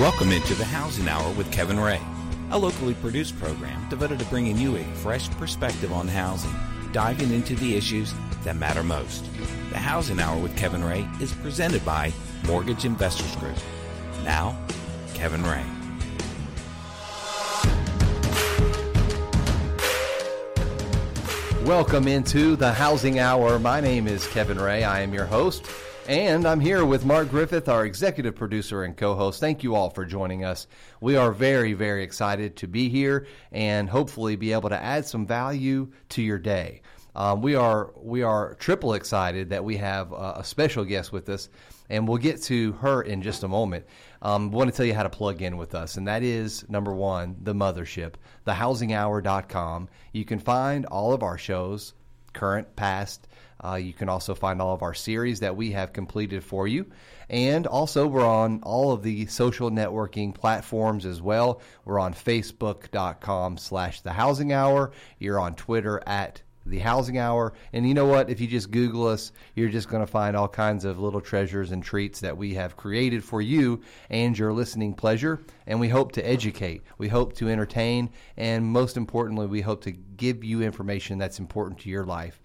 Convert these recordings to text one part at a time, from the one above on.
Welcome into the Housing Hour with Kevin Ray, a locally produced program devoted to bringing you a fresh perspective on housing, diving into the issues that matter most. The Housing Hour with Kevin Ray is presented by Mortgage Investors Group. Now, Kevin Ray. Welcome into the Housing Hour. My name is Kevin Ray. I am your host, and I'm here with Mark Griffith, our executive producer and co host. Thank you all for joining us. We are very, very excited to be here and hopefully be able to add some value to your day. Um, we are we are triple excited that we have a, a special guest with us, and we'll get to her in just a moment. Um, want to tell you how to plug in with us, and that is number one, the mothership, thehousinghour.com. You can find all of our shows, current, past. Uh, you can also find all of our series that we have completed for you. And also, we're on all of the social networking platforms as well. We're on facebook.com slash the housing hour. You're on Twitter at the housing hour. And you know what? If you just Google us, you're just going to find all kinds of little treasures and treats that we have created for you and your listening pleasure. And we hope to educate, we hope to entertain, and most importantly, we hope to give you information that's important to your life.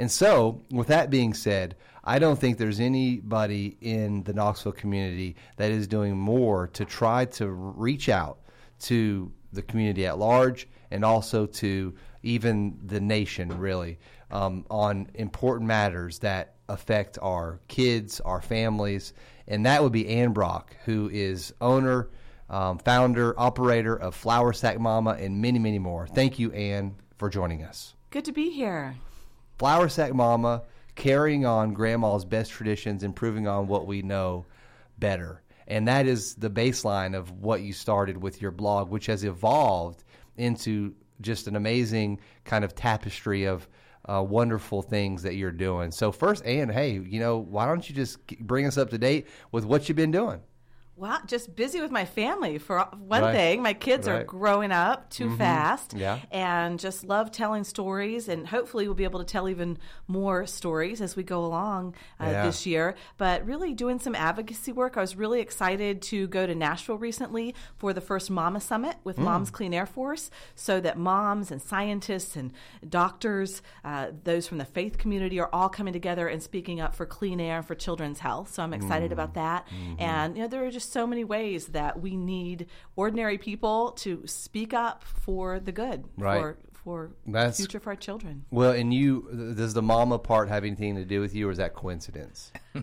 And so, with that being said, I don't think there's anybody in the Knoxville community that is doing more to try to reach out to the community at large and also to even the nation, really, um, on important matters that affect our kids, our families. And that would be Anne Brock, who is owner, um, founder, operator of Flour Sack Mama, and many, many more. Thank you, Anne, for joining us. Good to be here. Flour Sack Mama, carrying on grandma's best traditions, improving on what we know better. And that is the baseline of what you started with your blog, which has evolved into just an amazing kind of tapestry of uh, wonderful things that you're doing. So first, and hey, you know, why don't you just bring us up to date with what you've been doing? Well, just busy with my family for one Right. thing. My kids Right. are growing up too fast. Yeah. And just love telling stories. And hopefully, we'll be able to tell even more stories as we go along uh, Yeah. this year. But really, doing some advocacy work. I was really excited to go to Nashville recently for the first Mama Summit with Hmm. Moms Clean Air Force so that moms and scientists and doctors, uh, those from the faith community, are all coming together and speaking up for clean air and for children's health. So I'm excited Hmm. about that. And you know, there are just so many ways that we need ordinary people to speak up for the good, Right. for for That's- future for our children. Well, and you, does the mama part have anything to do with you, or is that coincidence?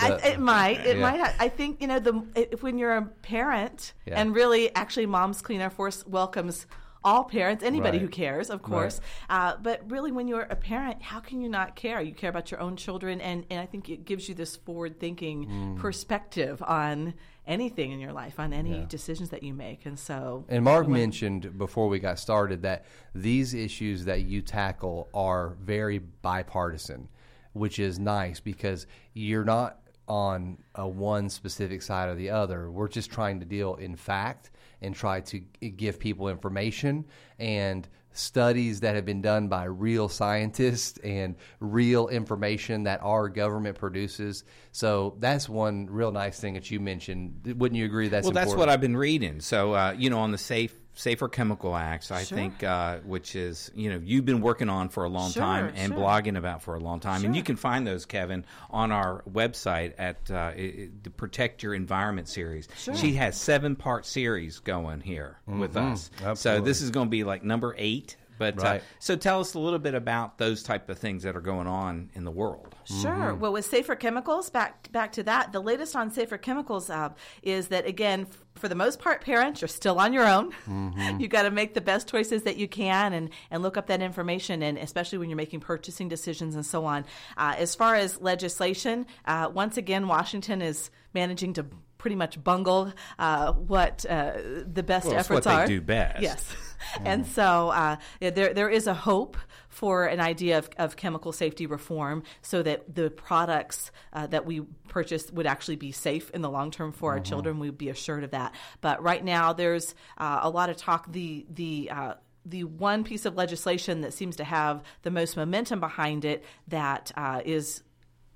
I, it might. It yeah. might. Ha- I think you know the if when you're a parent Yeah. and really actually, Moms Clean Air Force welcomes all parents, anybody Right. who cares, of course. Uh, but really, when you're a parent, how can you not care? You care about your own children, and and I think it gives you this forward-thinking Mm. perspective on anything in your life, on any decisions that you make, and so. And Mark mentioned before we got started that these issues that you tackle are very bipartisan, which is nice because you're not on a one specific side or the other. We're just trying to deal in fact and try to give people information and studies that have been done by real scientists and real information that our government produces. So that's one real nice thing that you mentioned. Wouldn't you agree? That's well, that's what I've been reading. So, uh, you know, on the Safe Safer Chemical Acts, I Sure. think, uh, which is you know you've been working on for a long Sure, time and sure. blogging about for a long time, and you can find those, Kevin, on our website at uh, i- i- the Protect Your Environment series. Sure. She has seven part series going here with us. So this is going to be like number eight. But uh, so tell us a little bit about those type of things that are going on in the world. Sure. Mm-hmm. Well, with safer chemicals, back back to that. The latest on safer chemicals uh, is that again, f- for the most part, parents you're still on your own. Mm-hmm. you got to make the best choices that you can and and look up that information, and especially when you're making purchasing decisions and so on. Uh, as far as legislation, uh, once again, Washington is managing to pretty much bungle uh, what uh, the best Well, efforts what they are. do best. Yes. And so uh, yeah, there, there is a hope for an idea of, of chemical safety reform so that the products uh, that we purchase would actually be safe in the long term for our children. We'd be assured of that. But right now, there's uh, a lot of talk. The, the, uh, the one piece of legislation that seems to have the most momentum behind it that uh, is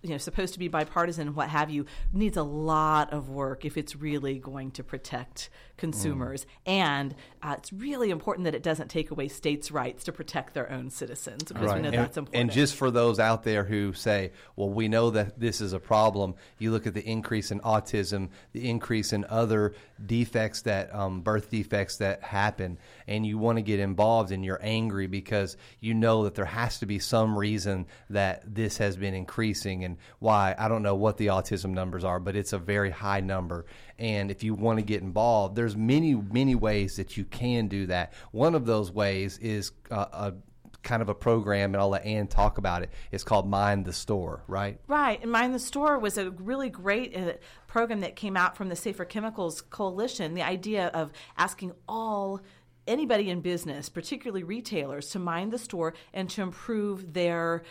you know supposed to be bipartisan what have you needs a lot of work if it's really going to protect consumers mm. and uh, it's really important that it doesn't take away states rights to protect their own citizens because right. we know and, that's important and just for those out there who say well we know that this is a problem you look at the increase in autism the increase in other defects that um, birth defects that happen and you want to get involved and you're angry because you know that there has to be some reason that this has been increasing and why I don't know what the autism numbers are, but it's a very high number. And if you want to get involved, there's many many ways that you can do that. One of those ways is uh, a kind of a program, and I'll let Anne talk about it. It's called Mind the Store, right? Right. And Mind the Store was a really great uh, program that came out from the Safer Chemicals Coalition. The idea of asking all anybody in business, particularly retailers, to mind the store and to improve their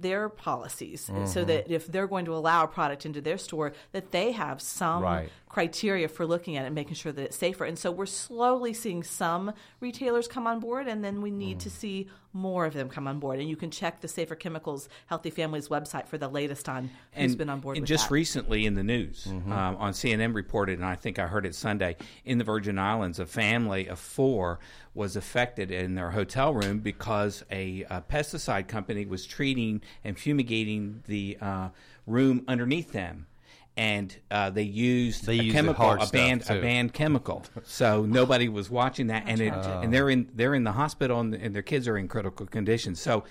their policies mm-hmm. so that if they're going to allow a product into their store that they have some right. Criteria for looking at it and making sure that it's safer and so we're slowly seeing some retailers come on board and then we need mm. to see more of them come on board and you can check the safer chemicals healthy families website for the latest on who's and, been on board and just that. recently in the news mm-hmm. um, on cnn reported and i think i heard it sunday in the virgin islands a family of four was affected in their hotel room because a, a pesticide company was treating and fumigating the uh, room underneath them. And uh, they used they a chemical, a banned, a banned chemical. So nobody was watching that, and it, and they're in they're in the hospital, and, and their kids are in critical condition. So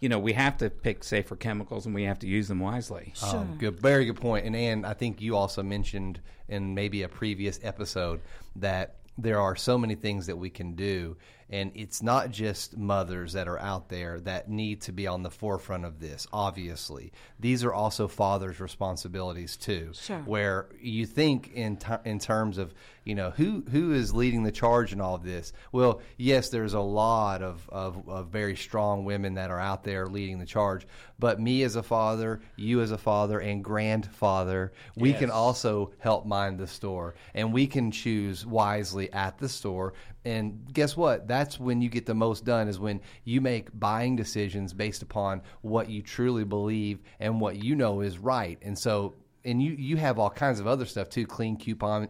you know, we have to pick safer chemicals and we have to use them wisely. Sure. Um, good, very good point. And Anne, I think you also mentioned in maybe a previous episode that there are so many things that we can do. And it's not just mothers that are out there that need to be on the forefront of this, obviously. These are also fathers' responsibilities, too. Sure. Where you think in, t- in terms of, you know, who, who is leading the charge in all of this? Well, yes, there's a lot of, of, of very strong women that are out there leading the charge. But me as a father, you as a father, and grandfather, we yes. can also help mind the store. And we can choose wisely at the store and guess what? That's when you get the most done is when you make buying decisions based upon what you truly believe and what you know is right. And so and you you have all kinds of other stuff too, clean coupon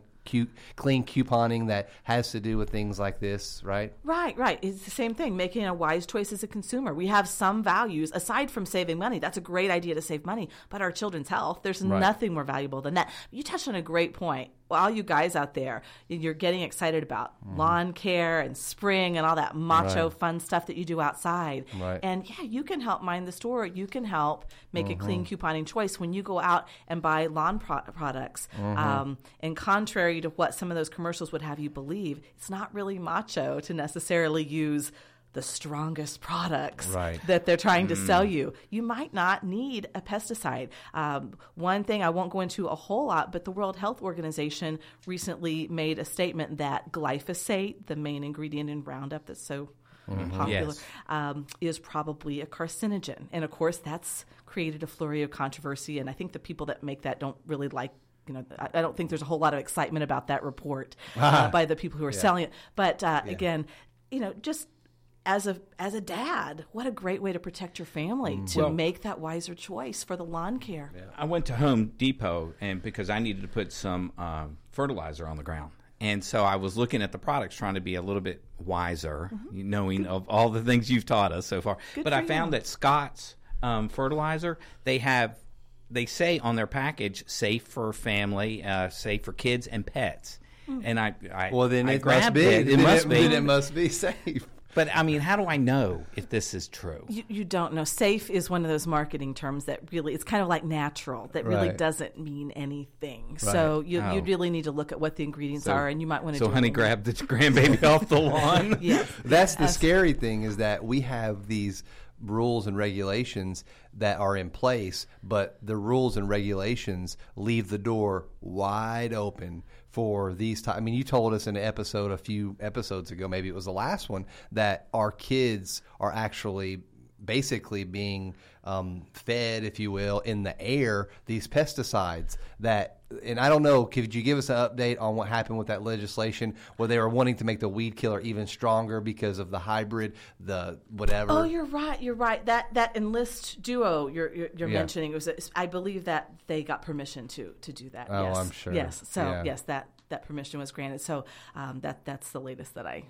clean couponing that has to do with things like this, right? Right, right. It's the same thing, making a wise choice as a consumer. We have some values aside from saving money. That's a great idea to save money, but our children's health, there's right. nothing more valuable than that. You touched on a great point all you guys out there, you're getting excited about mm. lawn care and spring and all that macho right. fun stuff that you do outside. Right. And yeah, you can help mind the store. You can help make mm-hmm. a clean mm-hmm. couponing choice when you go out and buy lawn pro- products. Mm-hmm. Um, and contrary to what some of those commercials would have you believe, it's not really macho to necessarily use the strongest products right. that they're trying to mm. sell you. You might not need a pesticide. Um, one thing I won't go into a whole lot, but the World Health Organization recently made a statement that glyphosate, the main ingredient in Roundup that's so mm-hmm. popular, yes. um, is probably a carcinogen. And of course, that's created a flurry of controversy. And I think the people that make that don't really like you know, I, don't think there's a whole lot of excitement about that report uh, by the people who are yeah. selling it. But uh, yeah. again, you know, just as a as a dad, what a great way to protect your family mm. to well, make that wiser choice for the lawn care. Yeah. I went to Home Depot and because I needed to put some uh, fertilizer on the ground, and so I was looking at the products, trying to be a little bit wiser, mm-hmm. knowing Good. of all the things you've taught us so far. Good but I found you. that Scott's um, fertilizer they have they say on their package safe for family, uh, safe for kids and pets. Mm. And I, I well then I it must be it, it must be it must be safe. But I mean, how do I know if this is true? You, you, don't know. Safe is one of those marketing terms that really, it's kind of like natural, that really right. doesn't mean anything. Right. So you, oh. you really need to look at what the ingredients so, are, and you might want to. So, honey, grab the grandbaby off the lawn. yes. That's the scary thing is that we have these rules and regulations that are in place, but the rules and regulations leave the door wide open for these time. I mean, you told us in an episode a few episodes ago, maybe it was the last one, that our kids are actually basically being um, fed, if you will, in the air these pesticides that. And I don't know. Could you give us an update on what happened with that legislation, where they were wanting to make the weed killer even stronger because of the hybrid, the whatever? Oh, you're right. You're right. That that enlist duo you're you're, you're Yeah. mentioning was. I believe that they got permission to to do that. Oh, yes. I'm sure. Yes. So Yeah. yes, that that permission was granted. So um, that that's the latest that I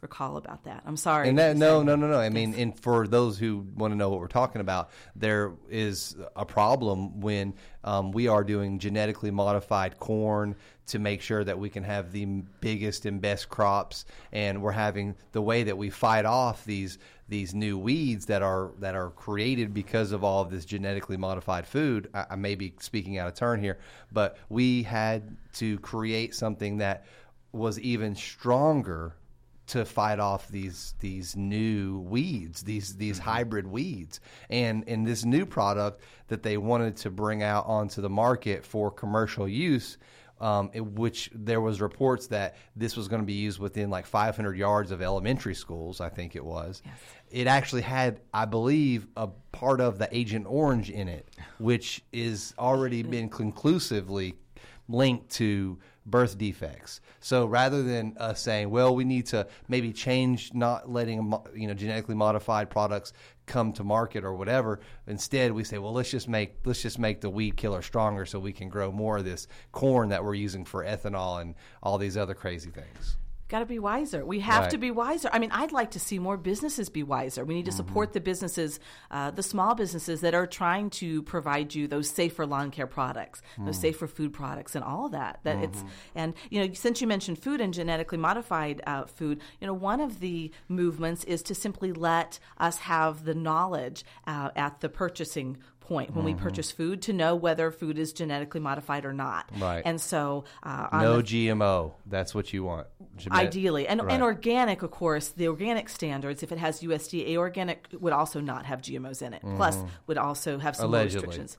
recall about that. I'm sorry. And that, no, no, no, no. I mean, and for those who want to know what we're talking about, there is a problem when um, we are doing genetically modified corn to make sure that we can have the biggest and best crops, and we're having the way that we fight off these these new weeds that are that are created because of all of this genetically modified food. I, I may be speaking out of turn here, but we had to create something that was even stronger to fight off these these new weeds, these these hybrid weeds, and in this new product that they wanted to bring out onto the market for commercial use. Um, which there was reports that this was going to be used within like 500 yards of elementary schools. I think it was. It actually had, I believe, a part of the Agent Orange in it, which is already been conclusively linked to birth defects. So rather than us saying, well, we need to maybe change not letting you know genetically modified products come to market or whatever, instead we say, well, let's just make let's just make the weed killer stronger so we can grow more of this corn that we're using for ethanol and all these other crazy things. Got to be wiser. We have Right. to be wiser. I mean, I'd like to see more businesses be wiser. We need to support the businesses, uh, the small businesses that are trying to provide you those safer lawn care products, those safer food products, and all that. That it's and you know, since you mentioned food and genetically modified uh, food, you know, one of the movements is to simply let us have the knowledge uh, at the purchasing point when we purchase food to know whether food is genetically modified or not. Right. And so, uh, No the GMO. That's what you want. Genet- Ideally, and, Right. and organic, of course, the organic standards. If it has USDA organic, would also not have GMOs in it. Plus, would also have some Mm-hmm. Restrictions.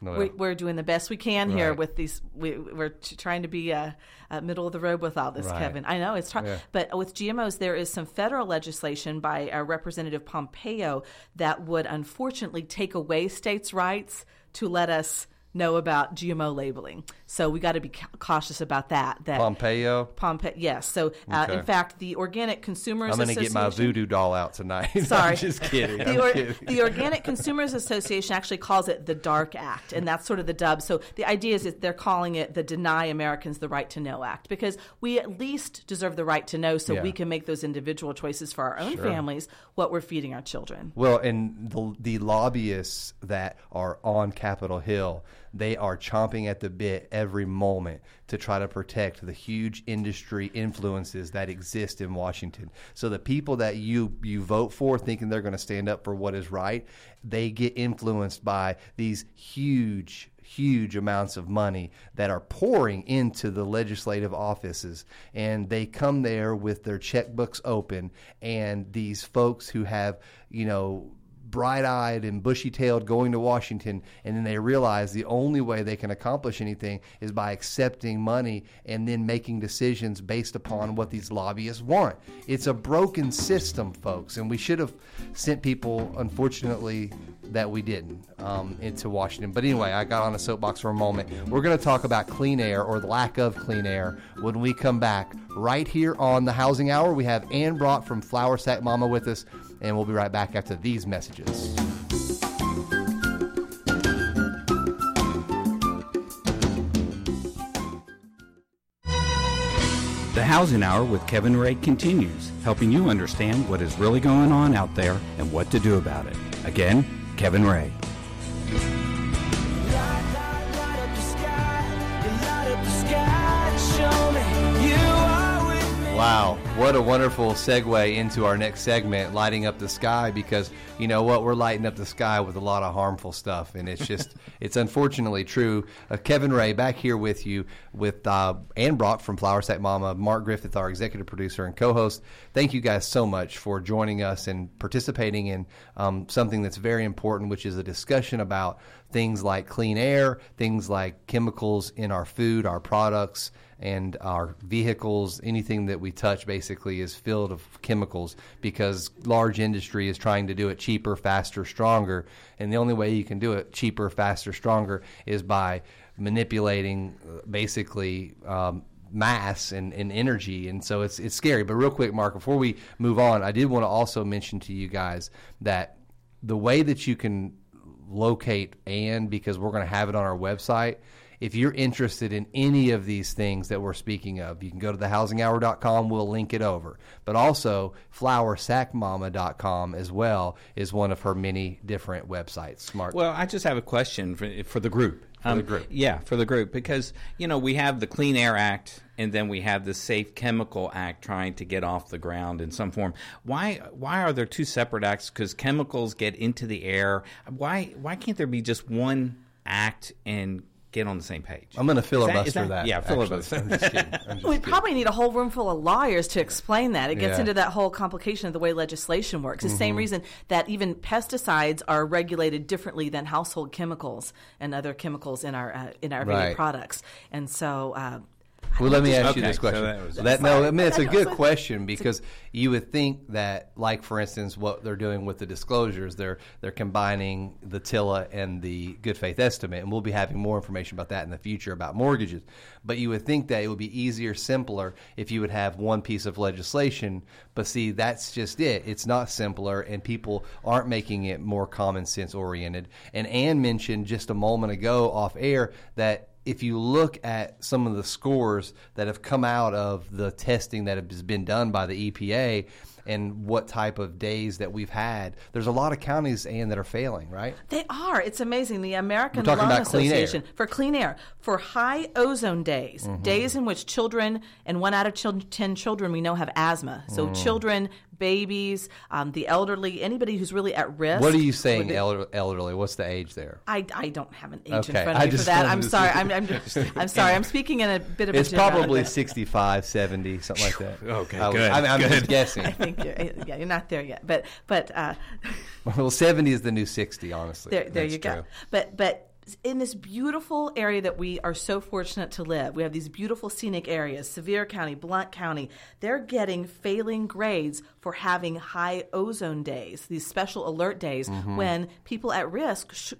No, We, we're doing the best we can here with these. We, we're t- trying to be uh, uh, middle of the road with all this, Right. Kevin. I know it's hard, Yeah. but with GMOs, there is some federal legislation by uh, Representative Pompeo that would unfortunately take away states' rights to let us know about GMO labeling. So we got to be cautious about that. That Pompeo. Pompe- yes. So, uh, Okay. in fact, the Organic Consumers Association. I'm going to get my voodoo doll out tonight. Sorry, just kidding. The, or- kidding. the Organic Consumers Association actually calls it the Dark Act, and that's sort of the dub. So the idea is that they're calling it the Deny Americans the Right to Know Act because we at least deserve the right to know, so Yeah. we can make those individual choices for our own families what we're feeding our children. Well, and the, the lobbyists that are on Capitol Hill, they are chomping at the bit every moment to try to protect the huge industry influences that exist in Washington. So the people that you you vote for, thinking they're going to stand up for what is right, they get influenced by these huge huge amounts of money that are pouring into the legislative offices and they come there with their checkbooks open and these folks who have you know bright-eyed and bushy-tailed going to Washington and then they realize the only way they can accomplish anything is by accepting money and then making decisions based upon what these lobbyists want. It's a broken system, folks, and we should have sent people unfortunately that we didn't um, into Washington. But anyway, I got on a soapbox for a moment. We're going to talk about clean air or the lack of clean air when we come back right here on the Housing Hour. We have Anne Brock from Flour Sack Mama with us, and we'll be right back after these messages. The Housing Hour with Kevin Ray continues, helping you understand what is really going on out there and what to do about it. Again, Kevin Ray. Wow, what a wonderful segue into our next segment, lighting up the sky. Because you know what, we're lighting up the sky with a lot of harmful stuff, and it's just, it's unfortunately true. Uh, Kevin Ray back here with you, with uh, Anne Brock from Flour Sack Mama, Mark Griffith, our executive producer and co-host. Thank you guys so much for joining us and participating in um, something that's very important, which is a discussion about things like clean air, things like chemicals in our food, our products and our vehicles, anything that we touch basically is filled of chemicals because large industry is trying to do it cheaper, faster, stronger. And the only way you can do it cheaper, faster, stronger is by manipulating uh, basically um, mass and, and energy and so it's it's scary but real quick mark before we move on i did want to also mention to you guys that the way that you can locate and because we're going to have it on our website if you're interested in any of these things that we're speaking of, you can go to thehousinghour.com. We'll link it over. But also, floursackmama.com as well is one of her many different websites. Smart. Well, I just have a question for, for the group. For the um, group. Yeah, for the group. Because, you know, we have the Clean Air Act and then we have the Safe Chemical Act trying to get off the ground in some form. Why why are there two separate acts? Because chemicals get into the air. Why why can't there be just one act and get on the same page. I'm going to filibuster that, that, Yeah, actually. filibuster. I'm just. I'm just We kidding. probably need a whole room full of lawyers to explain that. It gets Yeah. into that whole complication of the way legislation works. The same reason that even pesticides are regulated differently than household chemicals and other chemicals in our uh, in our Right. products. And so, uh, Well, let me ask you Okay, this so question. that was- That- no, I mean it's a good question because you would think that, like for instance, what they're doing with the disclosures, they're they're combining the TILA and the good faith estimate, and we'll be having more information about that in the future about mortgages. But you would think that it would be easier, simpler if you would have one piece of legislation. But see, that's just it. It's not simpler, and people aren't making it more common sense oriented. And Anne mentioned just a moment ago off air that if you look at some of the scores that have come out of the testing that has been done by the EPA and what type of days that we've had, there's a lot of counties, and that are failing, right? They are. It's amazing. The American Lung about clean. Association for clean air for high ozone days, Mm-hmm. days in which children and one out of chil- ten children we know have asthma. So Mm. children, babies, um, the elderly, anybody who's really at risk. What are you saying, be- elder, elderly? What's the age there? I, I don't have an age Okay, in front of me for that. I'm sorry. I'm, I'm, just, I'm sorry. I'm speaking in a bit of It's a general- probably 65, 70, something like that. Okay, I, good, I'm, I'm just guessing. I think you're, yeah, you're not there yet, but but uh, well, 70 is the new 60, honestly. There, there That's you go. true. But but in this beautiful area that we are so fortunate to live, we have these beautiful scenic areas. Sevier County, Blunt County, they're getting failing grades for having high ozone days, these special alert days Mm-hmm. when people at risk. Sh-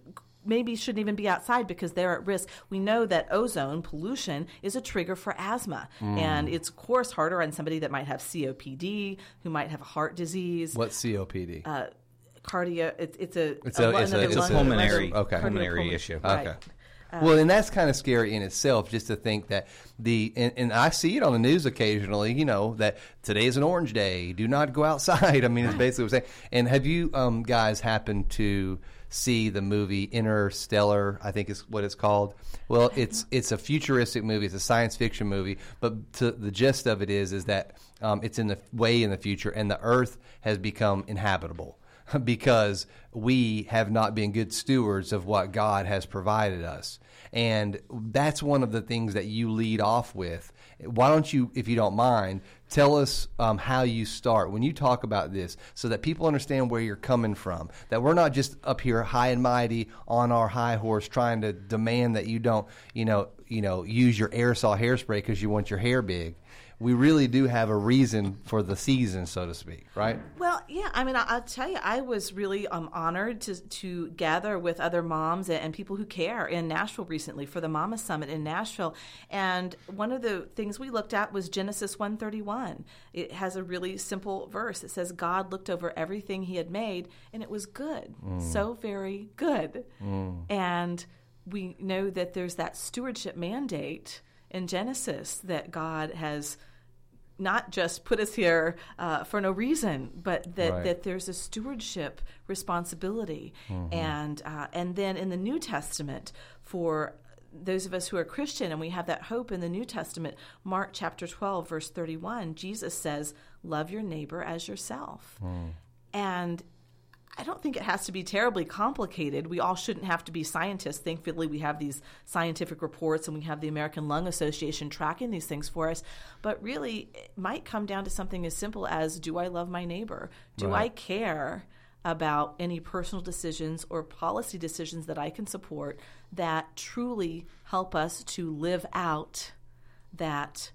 Maybe shouldn't even be outside because they're at risk. We know that ozone pollution is a trigger for asthma, Mm. and it's of course harder on somebody that might have COPD, who might have heart disease, What's COPD? uh, cardio. It's, it's a It's a- it's a- another it's a pulmonary- lung- okay. pulmonary cardiopulmonary- issue. Right. Okay. well, and that's kind of scary in itself, just to think that the and, and I see it on the news occasionally. You know that today is an orange day. Do not go outside. I mean, it's basically what I'm saying. And have you um, guys happened to see the movie Interstellar? I think is what it's called. Well, it's it's a futuristic movie. It's a science fiction movie, but to, the gist of it is is that um, it's in the way in the future, and the Earth has become inhabitable because we have not been good stewards of what God has provided us. And that's one of the things that you lead off with. Why don't you, if you don't mind, tell us um, how you start when you talk about this so that people understand where you're coming from? That we're not just up here high and mighty on our high horse trying to demand that you don't, you know, you know, use your aerosol hairspray because you want your hair big. We really do have a reason for the season, so to speak, right? Well, yeah. I mean, I, I'll tell you, I was really um, honored to to gather with other moms and, and people who care in Nashville recently for the Mama Summit in Nashville. And one of the things we looked at was Genesis one thirty one. It has a really simple verse. It says, "God looked over everything He had made, and it was good, so very good." And we know that there's that stewardship mandate in Genesis that God has not just put us here uh, for no reason, but that, Right. that there's a stewardship responsibility, and uh, and then in the New Testament for those of us who are Christian and we have that hope in the New Testament, Mark chapter twelve verse thirty one, Jesus says, "Love your neighbor as yourself," and I don't think it has to be terribly complicated. We all shouldn't have to be scientists. Thankfully, we have these scientific reports and we have the American Lung Association tracking these things for us. But really, it might come down to something as simple as do I love my neighbor? Do I care about any personal decisions or policy decisions that I can support that truly help us to live out that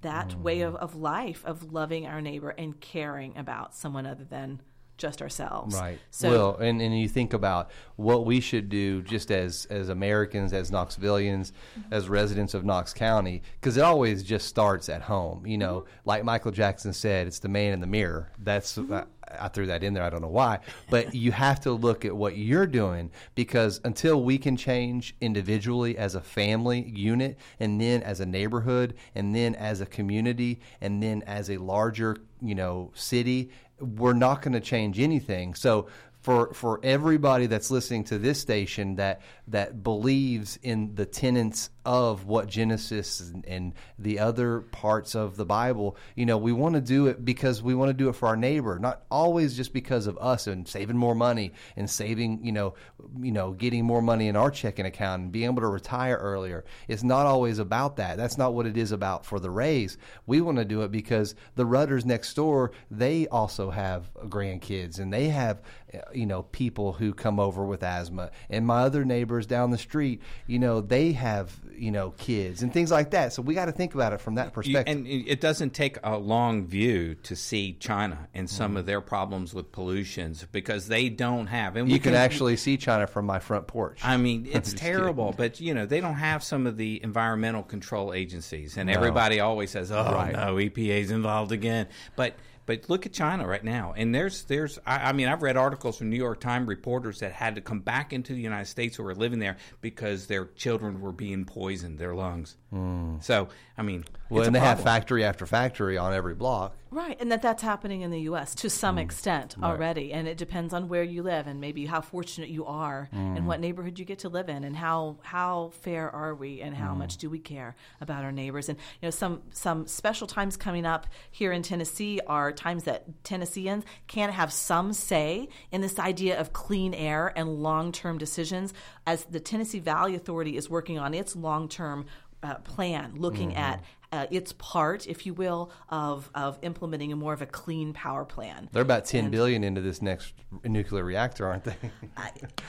that way mm. of, of life of loving our neighbor and caring about someone other than just ourselves. Right. So well, and, and you think about what we should do just as as Americans, as Knoxvillians, mm-hmm. as residents of Knox County, because it always just starts at home. You know, mm-hmm. like Michael Jackson said, it's the man in the mirror. That's mm-hmm. I, I threw that in there. I don't know why, but you have to look at what you're doing because until we can change individually as a family unit, and then as a neighborhood, and then as a community, and then as a larger you know city we're not going to change anything. So for for everybody that's listening to this station that that believes in the tenets of what Genesis and, the other parts of the Bible, you know, we want to do it because we want to do it for our neighbor, not always just because of us and saving more money and saving, you know, you know, getting more money in our checking account and being able to retire earlier. It's not always about that. That's not what it is about for the Rays. We want to do it because the Rudders next door, they also have grandkids and they have eh, you know people who come over with asthma and my other neighbors down the street you know they have you know kids and things like that so we got to think about it from that perspective and it doesn't take a long view to see China and some Mm. of their problems with pollutions because they don't have. And you we can actually see china from my front porch I mean, it's terrible, but you know they don't have some of the environmental control agencies, and everybody always says, "Oh Right. no, EPA's involved again." But but look at China right now, and there's there's I, I mean I've read articles from New York Times reporters that had to come back into the United States who were living there because their children were being poisoned, their lungs. Mm. So I mean, well it's and a they have factory after factory on every block. Right, and that that's happening in the U.S. to some mm. extent already, and it depends on where you live and maybe how fortunate you are and what mm. neighborhood you get to live in, and how how fair are we, and how much do we care about our neighbors, and you know some some special times coming up here in Tennessee are times that Tennesseans can have some say in this idea of clean air and long term decisions, as the Tennessee Valley Authority is working on its long term uh, plan, looking at uh, its part, if you will, of of implementing a more of a clean power plan. they're about ten billion into this next nuclear reactor aren't they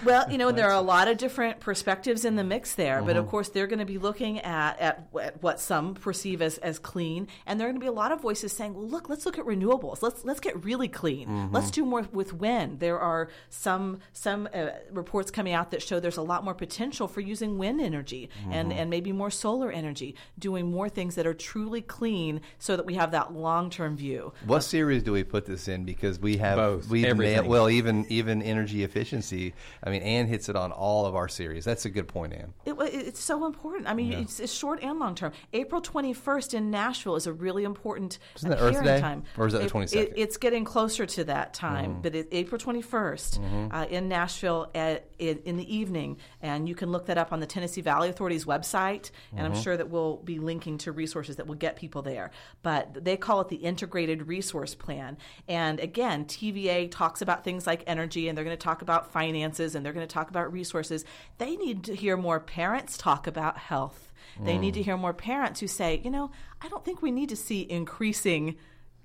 Well, you know, there are a lot of different perspectives in the mix there, but Mm-hmm. of course, they're going to be looking at, at at what some perceive as, as clean, and there are going to be a lot of voices saying, "Well, look, let's look at renewables. Let's let's get really clean. Mm-hmm. Let's do more with wind." There are some some uh, reports coming out that show there's a lot more potential for using wind energy and Mm-hmm. and maybe more solar energy, doing more things that are truly clean, so that we have that long term view. what series do we put this in because we have Both, we've everything. well even even energy efficiency i mean Anne hits it on all of our series that's a good point Anne. It, it's so important. I mean, it's, it's short and long term. April 21st in Nashville is a really important Isn't that Earth Day? time. Or is that the It- 22nd? It, it's getting closer to that time, Mm-hmm. but it, April 21st uh, in Nashville at, in, in the evening. And you can look that up on the Tennessee Valley Authority's website. And Mm-hmm. I'm sure that we'll be linking to resources that will get people there. But they call it the Integrated Resource Plan. And again, TVA talks about things like energy, and they're going to talk about finances, and they're going to talk about resources. They need to hear more parents talk about health. They need mm. to hear more parents who say, you know, I don't think we need to see increasing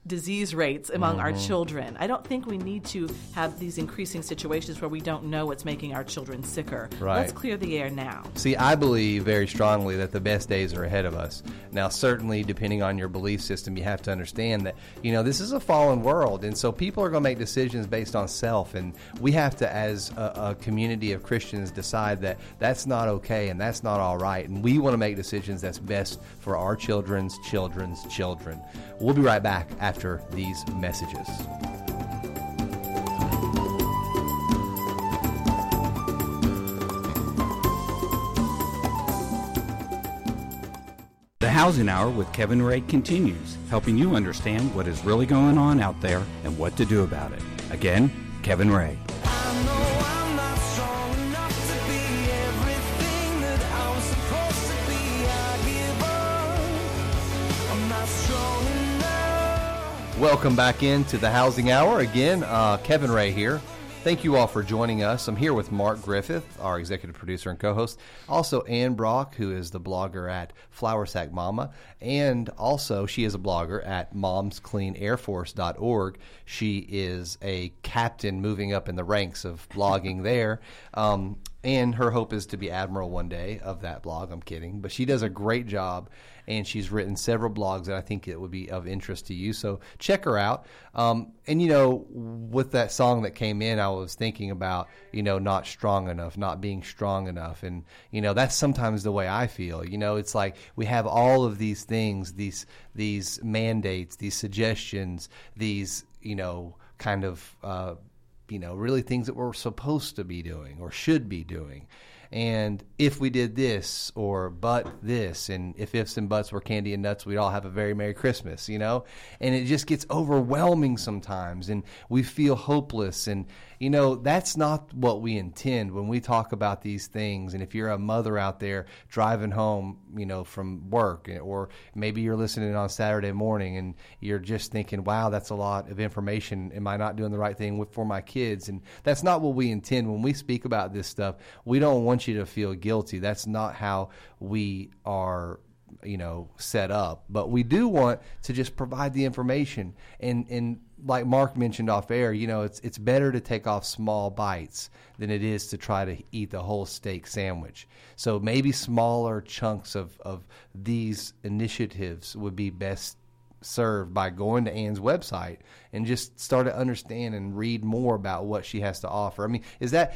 disease rates among our mm-hmm. children. I don't think we need to have these increasing situations where we don't know what's making our children sicker. Right. Let's clear the air now. See, I believe very strongly that the best days are ahead of us. Now, certainly, depending on your belief system, you have to understand that, you know, this is a fallen world. And so people are going to make decisions based on self. And we have to, as a, a community of Christians, decide that that's not okay and that's not all right. And we want to make decisions that's best for our children's children's children. We'll be right back after these messages. The Housing Hour with Kevin Ray continues, helping you understand what is really going on out there and what to do about it. Again, Kevin Ray. Welcome back into the Housing Hour. Again, uh, Kevin Ray here. Thank you all for joining us. I'm here with Mark Griffith, our executive producer and co host. Also, Anne Brock, who is the blogger at Flour Sack Mama. And also, she is a blogger at momscleanairforce.org. She is a captain moving up in the ranks of blogging there. Um, and her hope is to be admiral one day of that blog. I'm kidding. But she does a great job. And she's written several blogs that I think it would be of interest to you. So check her out. Um, and you know, with that song that came in, I was thinking about you know not strong enough, not being strong enough, and you know that's sometimes the way I feel. You know, it's like we have all of these things, these these mandates, these suggestions, these you know kind of uh, you know really things that we're supposed to be doing or should be doing and if we did this or but this and if ifs and buts were candy and nuts we'd all have a very merry christmas you know? And it just gets overwhelming sometimes and we feel hopeless. And you know that's not what we intend when we talk about these things. And if you're a mother out there driving home you know from work or maybe you're listening on saturday morning and you're just thinking wow that's a lot of information. Am i not doing the right thing for my kids? And that's not what we intend when we speak about this stuff. We don't want you to feel guilty. That's not how we are you know set up. But we do want to just provide the information. And and like Mark mentioned off air you know it's it's better to take off small bites than it is to try to eat the whole steak sandwich. So maybe smaller chunks of of these initiatives would be best served by going to Anne's website and just start to understand and read more about what she has to offer. I mean, is that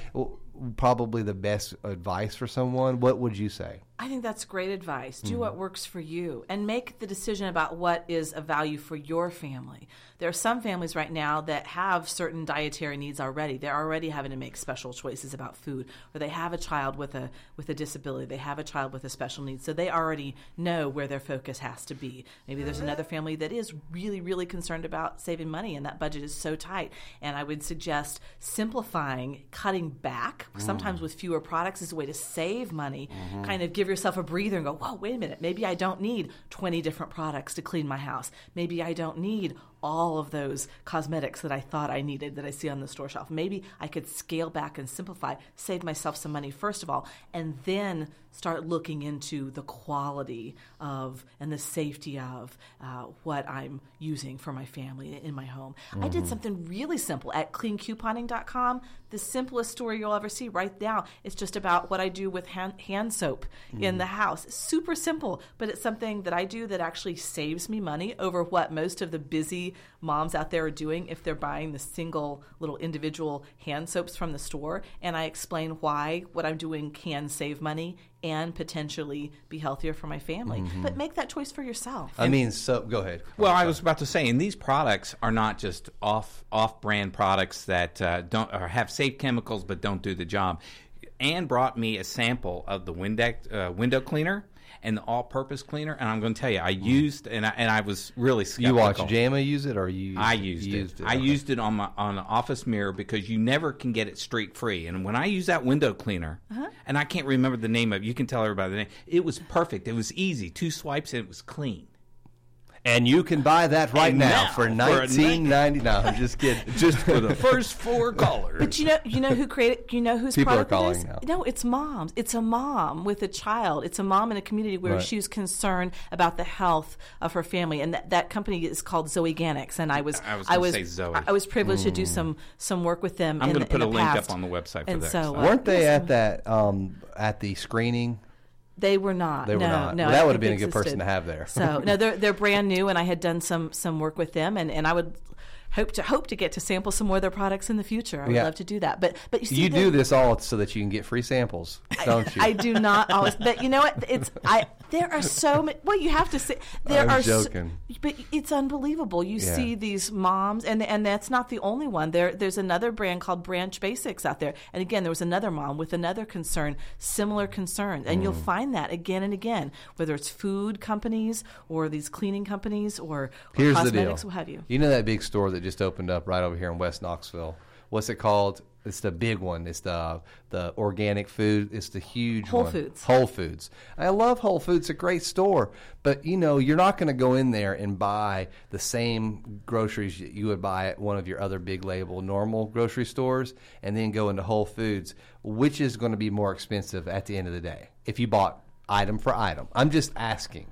probably the best advice for someone? What would you say? I think that's great advice. Do what mm-hmm. works for you and make the decision about what is of value for your family. There are some families right now that have certain dietary needs already. They're already having to make special choices about food, or they have a child with a with a disability, they have a child with a special need, so they already know where their focus has to be. Maybe there's another family that is really really concerned about saving money and that budget is so tight. And I would suggest simplifying, cutting back, sometimes mm. with fewer products is a way to save money. Mm-hmm. Kind of give yourself a breather and go, "Whoa, wait a minute. Maybe I don't need 20 different products to clean my house. Maybe I don't need all of those cosmetics that I thought I needed that I see on the store shelf. Maybe I could scale back and simplify, save myself some money first of all, and then start looking into the quality of and the safety of uh, what I'm using for my family in my home. I did something really simple at cleancouponing.com. The simplest story you'll ever see right now. It's just about what I do with hand, hand soap in the house. Super simple, but it's something that I do that actually saves me money over what most of the busy moms out there are doing if they're buying the single little individual hand soaps from the store. And I explain why what I'm doing can save money and potentially be healthier for my family. But make that choice for yourself. I mean, so go ahead. Well, I was about to say, and these products are not just off off brand products that uh, don't or have safe chemicals but don't do the job. Anne brought me a sample of the window uh, window cleaner and the all-purpose cleaner, and I'm going to tell you, I used and I, and I was really skeptical. You watched JAMA use it, or you? I used, it. I Okay. used it on my on an office mirror because you never can get it streak free. And when I use that window cleaner, Uh-huh. and I can't remember the name of, it, you can tell everybody the name. It was perfect. It was easy. Two swipes and it was clean. And you can buy that right now, now, for for a nineteen ninety. I'm just kidding. Just for the first four callers. But you know, you know who created. You know whose People are product it calling is? now. No, it's moms. It's a mom with a child. It's a mom in a community where Right. she's concerned about the health of her family, and that, that company is called Zoe Organics. And I was, I was gonna say Zoe. I was privileged to do some some work with them. I'm gonna put a the link past. up on the website for And that, so, so- uh, Weren't they at that um, at the screening? They were not. They were no, not. No, Well, that would have been a good person to have there. So no, they're they're brand new, and I had done some some work with them, and, and I would hope to hope to get to sample some more of their products in the future. I would Yeah. love to do that. But but you see, You the- do this all so that you can get free samples, don't you? I do not always. But you know what? It's I. There are so many. Well, you have to say there I'm are. so- joking. but it's unbelievable. You Yeah. see these moms, and and that's not the only one. There there's another brand called Branch Basics out there, and again, there was another mom with another concern, similar concern, and Mm. you'll find that again and again, whether it's food companies or these cleaning companies or, or Here's the cosmetics, deal. what have you. You know that big store that just opened up right over here in West Knoxville. What's it called? It's the big one. It's the the organic food. It's the huge Whole one. Foods. Whole Foods. I love Whole Foods. It's a great store, but you know you're not going to go in there and buy the same groceries that you would buy at one of your other big label normal grocery stores, and then go into Whole Foods, which is going to be more expensive at the end of the day if you bought item for item. I'm just asking.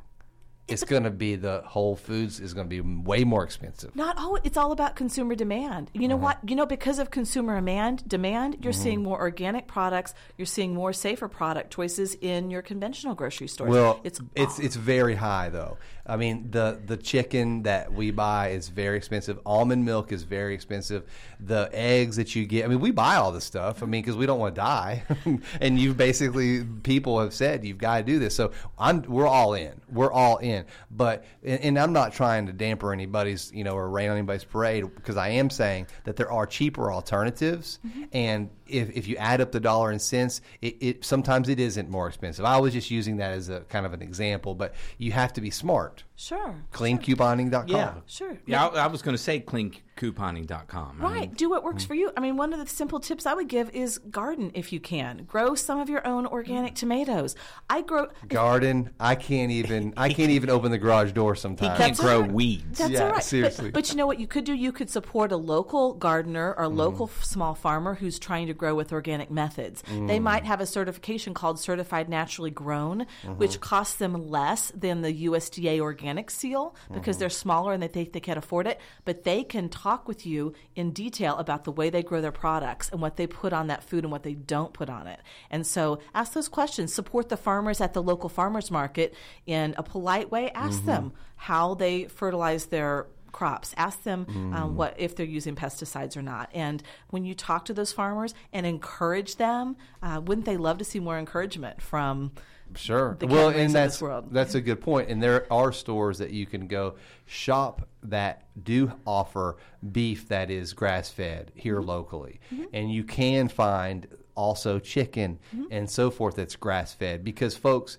It's going to be the Whole Foods is going to be way more expensive. not all it's all about consumer demand you know Uh-huh. what you know because of consumer demand demand you're Mm-hmm. seeing more organic products you're seeing more safer product choices in your conventional grocery stores Well, it's it's it's very high though. I mean, the the chicken that we buy is very expensive. Almond milk is very expensive. The eggs that you get, I mean, we buy all this stuff. I mean, because we don't want to die. and you basically people have said you've got to do this. So I'm we're all in. We're all in. But and, and I'm not trying to damper anybody's you know or rain on anybody's parade because I am saying that there are cheaper alternatives mm-hmm. and if, if you add up the dollar and cents, it, it sometimes it isn't more expensive. I was just using that as a kind of an example, but you have to be smart. Sure Cleancouponing.com. Yeah. Sure. Yeah, I, I was going to say cleancouponing.com. I Right. mean, Do what works for you. I mean, one of the simple tips I would give is garden if you can. Grow some of your own organic tomatoes. I grow. Garden. I can't even. I can't even open the garage door sometimes. can't That's grow all right. weeds. That's Yeah, all right. But- seriously. But, you know what you could do? You could support a local gardener Mm-hmm. or local f- small farmer who's trying to grow with organic methods. They Mm. might have a certification called Certified Naturally Grown, Mm-hmm. which costs them less than the USDA organic seal because Mm-hmm. they're smaller and they think they can't afford it. But they can talk with you in detail about the way they grow their products and what they put on that food and what they don't put on it. And so ask those questions. Support the farmers at the local farmers market in a polite way. Ask Mm-hmm. them how they fertilize their crops. Ask them Mm. um, what if they're using pesticides or not. And when you talk to those farmers and encourage them, uh, wouldn't they love to see more encouragement from? Sure. well, and this that's world. that's a good point. And there are stores that you can go shop that do offer beef that is grass fed here Mm-hmm. locally, and you can find also chicken Mm-hmm. and so forth that's grass fed. Because folks,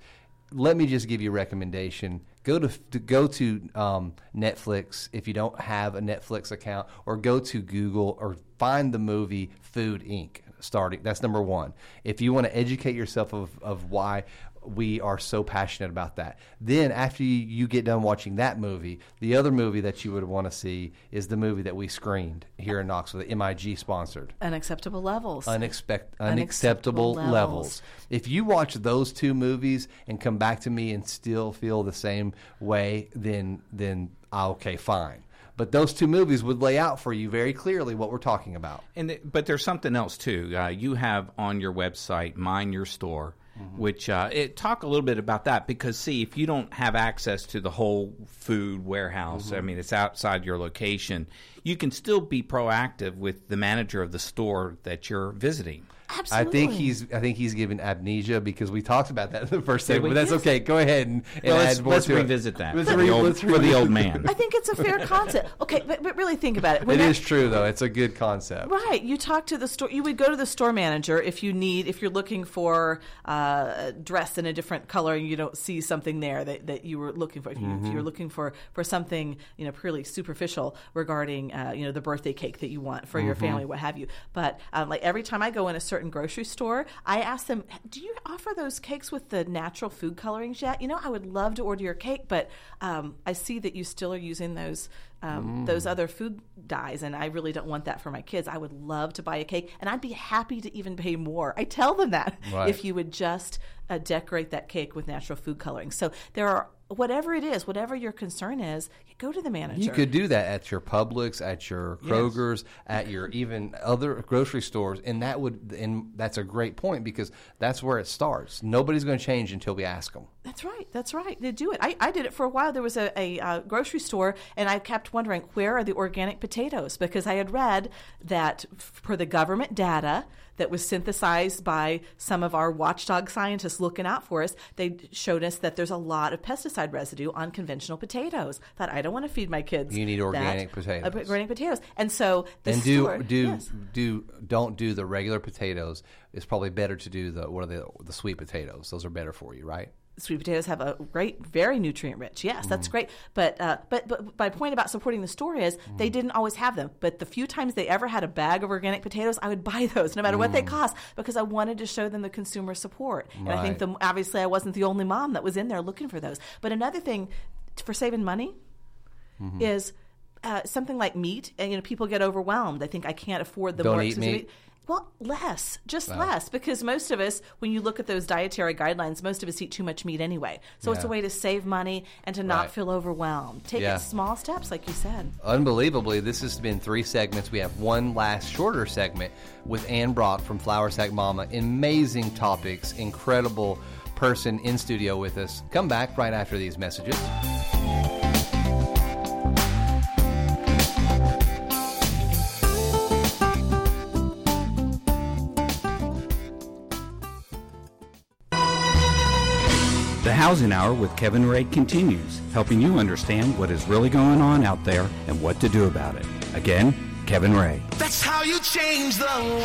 let me just give you a recommendation. Go to, to go to um, Netflix if you don't have a Netflix account, or go to Google or find the movie Food Inc. Starting that's number one. If you want to educate yourself of, of why we are so passionate about that, then after you, get done watching that movie, the other movie that you would want to see is the movie that we screened here in Knoxville, the MIG sponsored Unacceptable levels. unexpect, Unacceptable unacceptable levels. levels. If you watch those two movies and come back to me and still feel the same way, then then okay, fine. But those two movies would lay out for you very clearly what we're talking about. And th- but there's something else too. Uh, you have on your website, Mine Your Store, which uh, it talk a little bit about that because see, if you don't have access to the whole food warehouse, I mean, it's outside your location. You can still be proactive with the manager of the store that you're visiting. Absolutely. I think he's I think he's given amnesia because we talked about that in the first Did segment. But that's Yes. okay. Go ahead and, and Well, let's, add let's to it. revisit that Let's for, re- the old, let's for the old man. I think it's a fair concept. Okay, but, but really think about it. When It that- is true though. It's a good concept. Right. You talk to the store. You would go to the store manager if you need, if you're looking for uh, a dress in a different color and you don't see something there that, that you were looking for. If, you, if you're looking for, for something, you know, purely superficial regarding, uh, you know, the birthday cake that you want for your family, what have you. But um, like every time I go in a certain grocery store, I ask them, do you offer those cakes with the natural food colorings yet? You know, I would love to order your cake, but um, I see that you still are using those um, those other food dyes, and I really don't want that for my kids. I would love to buy a cake, and I'd be happy to even pay more. I tell them that Right. if you would just uh, decorate that cake with natural food coloring. So there are whatever it is, whatever your concern is, you go to the manager. You could do that at your Publix, at your Kroger's, at your even other grocery stores, and that would and that's a great point because that's where it starts. Nobody's going to change until we ask them. That's right. That's right. They do it. I, I did it for a while. There was a, a uh, grocery store, and I kept wondering where are the organic potatoes because I had read that for the government data that was synthesized by some of our watchdog scientists looking out for us, they showed us that there's a lot of pesticide residue on conventional potatoes. Thought I don't want to feed my kids. You need that. organic Uh, potatoes. organic potatoes, and so the and do store, do yes. do don't do the regular potatoes. It's probably better to do the what are the the sweet potatoes. Those are better for you, right? Sweet potatoes have a great, very nutrient rich. Yes, that's Mm. great. But, uh, but but my point about supporting the store is they Mm. didn't always have them. But the few times they ever had a bag of organic potatoes, I would buy those no matter what Mm. they cost because I wanted to show them the consumer support. And I think the obviously I wasn't the only mom that was in there looking for those. But another thing for saving money Mm-hmm. is. Uh, something like meat, and you know, people get overwhelmed. They think I can't afford the Don't more eat expensive meat. Well, less, just less, because most of us, when you look at those dietary guidelines, most of us eat too much meat anyway. So it's a way to save money and to not Right. feel overwhelmed. Take Yeah. it small steps, like you said. Unbelievably, this has been three segments. We have one last shorter segment with Anne Brock from Flour Sack Mama. Amazing topics, incredible person in studio with us. Come back right after these messages. Housing Hour with Kevin Ray continues, helping you understand what is really going on out there and what to do about it. Again, Kevin Ray. That's how you change the world.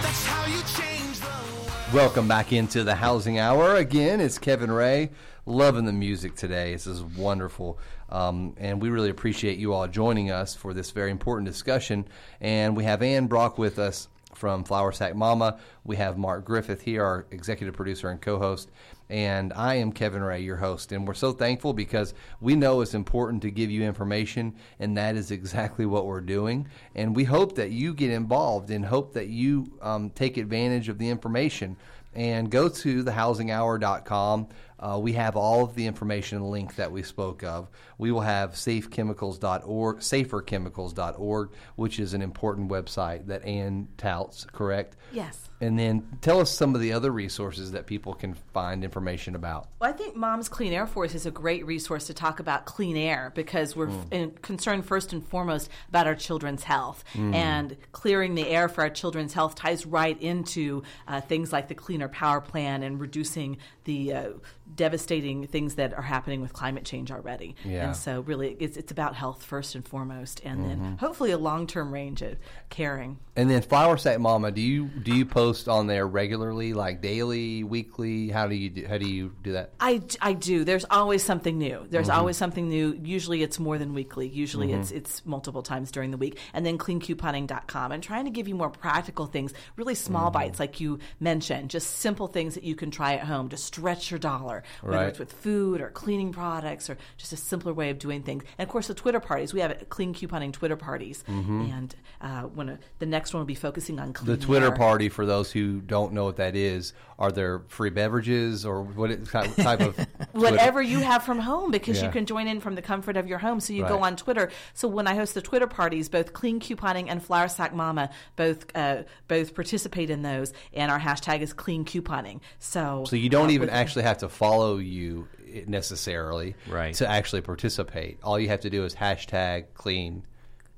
That's how you change the world. Welcome back into the Housing Hour. Again, it's Kevin Ray. Loving the music today. This is wonderful. Um, and we really appreciate you all joining us for this very important discussion. And we have Anne Brock with us from Flour Sack Mama. We have Mark Griffith here, our executive producer and co host. And I am Kevin Ray, your host. And we're so thankful because we know it's important to give you information, and that is exactly what we're doing. And we hope that you get involved and hope that you um, take advantage of the information and go to thehousinghour.com. Uh, we have all of the information link that we spoke of. We will have safechemicals.org, saferchemicals.org, which is an important website that Anne touts, correct? Yes. And then tell us some of the other resources that people can find information about. Well, I think Mom's Clean Air Force is a great resource to talk about clean air because we're f- in- concerned first and foremost about our children's health. And clearing the air for our children's health ties right into uh, things like the Cleaner Power Plan and reducing the uh, devastating things that are happening with climate change already. Yeah. And so, really, it's, it's about health first and foremost, and then mm-hmm. hopefully a long term range of caring. And then Flour Sack Mama, do you do you post on there regularly, like daily, weekly? How do you do, how do you do that? I, I do. There's always something new. There's mm-hmm. always something new. Usually it's more than weekly. Usually it's mm-hmm. it's multiple times during the week. And then cleancouponing.com and trying to give you more practical things, really small bites like you mentioned, just simple things that you can try at home to stretch your dollar, whether Right. it's with food or cleaning products or just a simpler way of doing things. And of course the Twitter parties. We have clean couponing Twitter parties. And uh, when uh, the next one will be focusing on clean The Twitter air. party, for those who don't know what that is, are there free beverages or what type of whatever you have from home because Yeah. you can join in from the comfort of your home. So you go on Twitter. So when I host the Twitter parties, both Clean Couponing and Flour Sack Mama both uh, both participate in those, and our hashtag is Clean Couponing. So So you don't uh, even actually have to follow you necessarily Right. to actually participate. All you have to do is hashtag clean.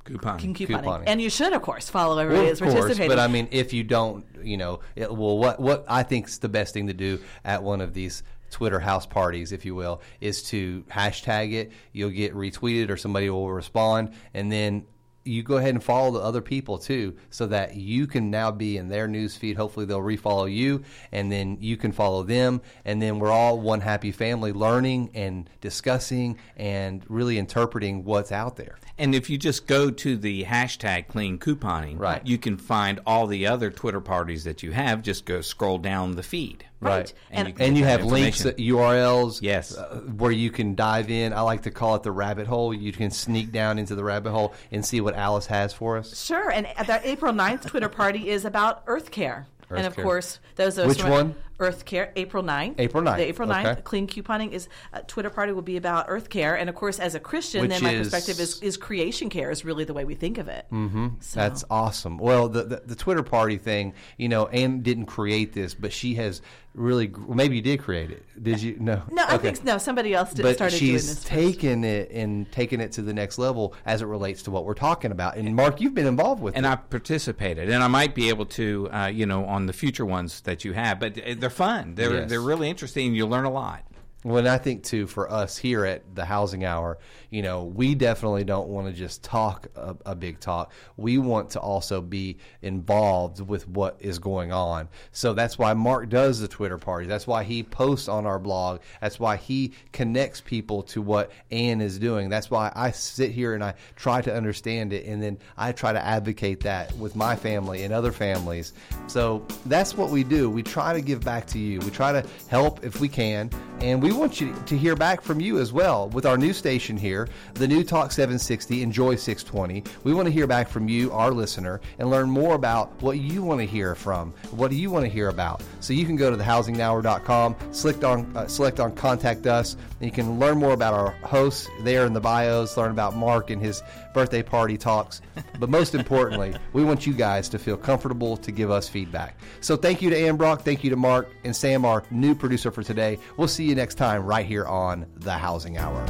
Coupon. Clean Couponing. couponing. and you should of course follow everybody Well, that's course, participating. but I mean, if you don't, you know, it, well, what what I think is the best thing to do at one of these Twitter house parties, if you will, is to hashtag it. You'll get retweeted, or somebody will respond, and then you go ahead and follow the other people too, so that you can now be in their news feed. Hopefully, they'll refollow you, and then you can follow them, and then we're all one happy family, learning and discussing and really interpreting what's out there. And if you just go to the hashtag clean couponing, Right. you can find all the other Twitter parties that you have. Just go scroll down the feed. Right. And And, you and you have links, uh. URLs, Yes. uh, where you can dive in. I like to call it the rabbit hole. You can sneak down into the rabbit hole and see what Alice has for us. sure. And the April 9th Twitter party is about Earth Care. Earth and of Care. course, those of us Which who are- one? Earth Care, April 9th. April 9th, The April 9th okay. Clean Couponing is uh, Twitter party will be about Earth Care, and of course, as a Christian, Which then my is- perspective is, is creation care is really the way we think of it. Mm-hmm. So, That's awesome. Well, the, the the Twitter party thing, you know, Anne didn't create this, but she has really. gr- Maybe you did create it. Did you? No. no, I Okay. think no. Somebody else did, But started doing she's this. first. taken it and taken it to the next level as it relates to what we're talking about. And Mark, you've been involved with And it. I participated, and I might be able to, uh, you know, on the future ones that you have. But uh, they're fun. They're Yes. they're really interesting. You learn a lot. Well, and I think too for us here at the Housing Hour, you know, we definitely don't want to just talk a, a big talk. We want to also be involved with what is going on. So that's why Mark does the Twitter party. That's why he posts on our blog. That's why he connects people to what Anne is doing. That's why I sit here and I try to understand it, and then I try to advocate that with my family and other families. So that's what we do. We try to give back to you. We try to help if we can. And we want you to hear back from you as well with our new station here, the new Talk 760 Enjoy 620. We want to hear back from you, our listener, and learn more about what you want to hear from. What do you want to hear about? So you can go to thehousinghour.com, select on uh, select on contact us, and you can learn more about our hosts there in the bios, learn about Mark and his birthday party talks. But most importantly, we want you guys to feel comfortable to give us feedback. So thank you to Anne Brock, thank you to Mark and Sam, our new producer for today. We'll see you next time right here on The Housing Hour.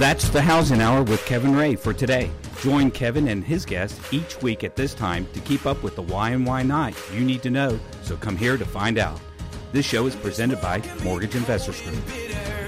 That's the Housing Hour with Kevin Ray for today. Join Kevin and his guests each week at this time to keep up with the why and why not you need to know, so come here to find out. This show is presented by Mortgage Investors Group.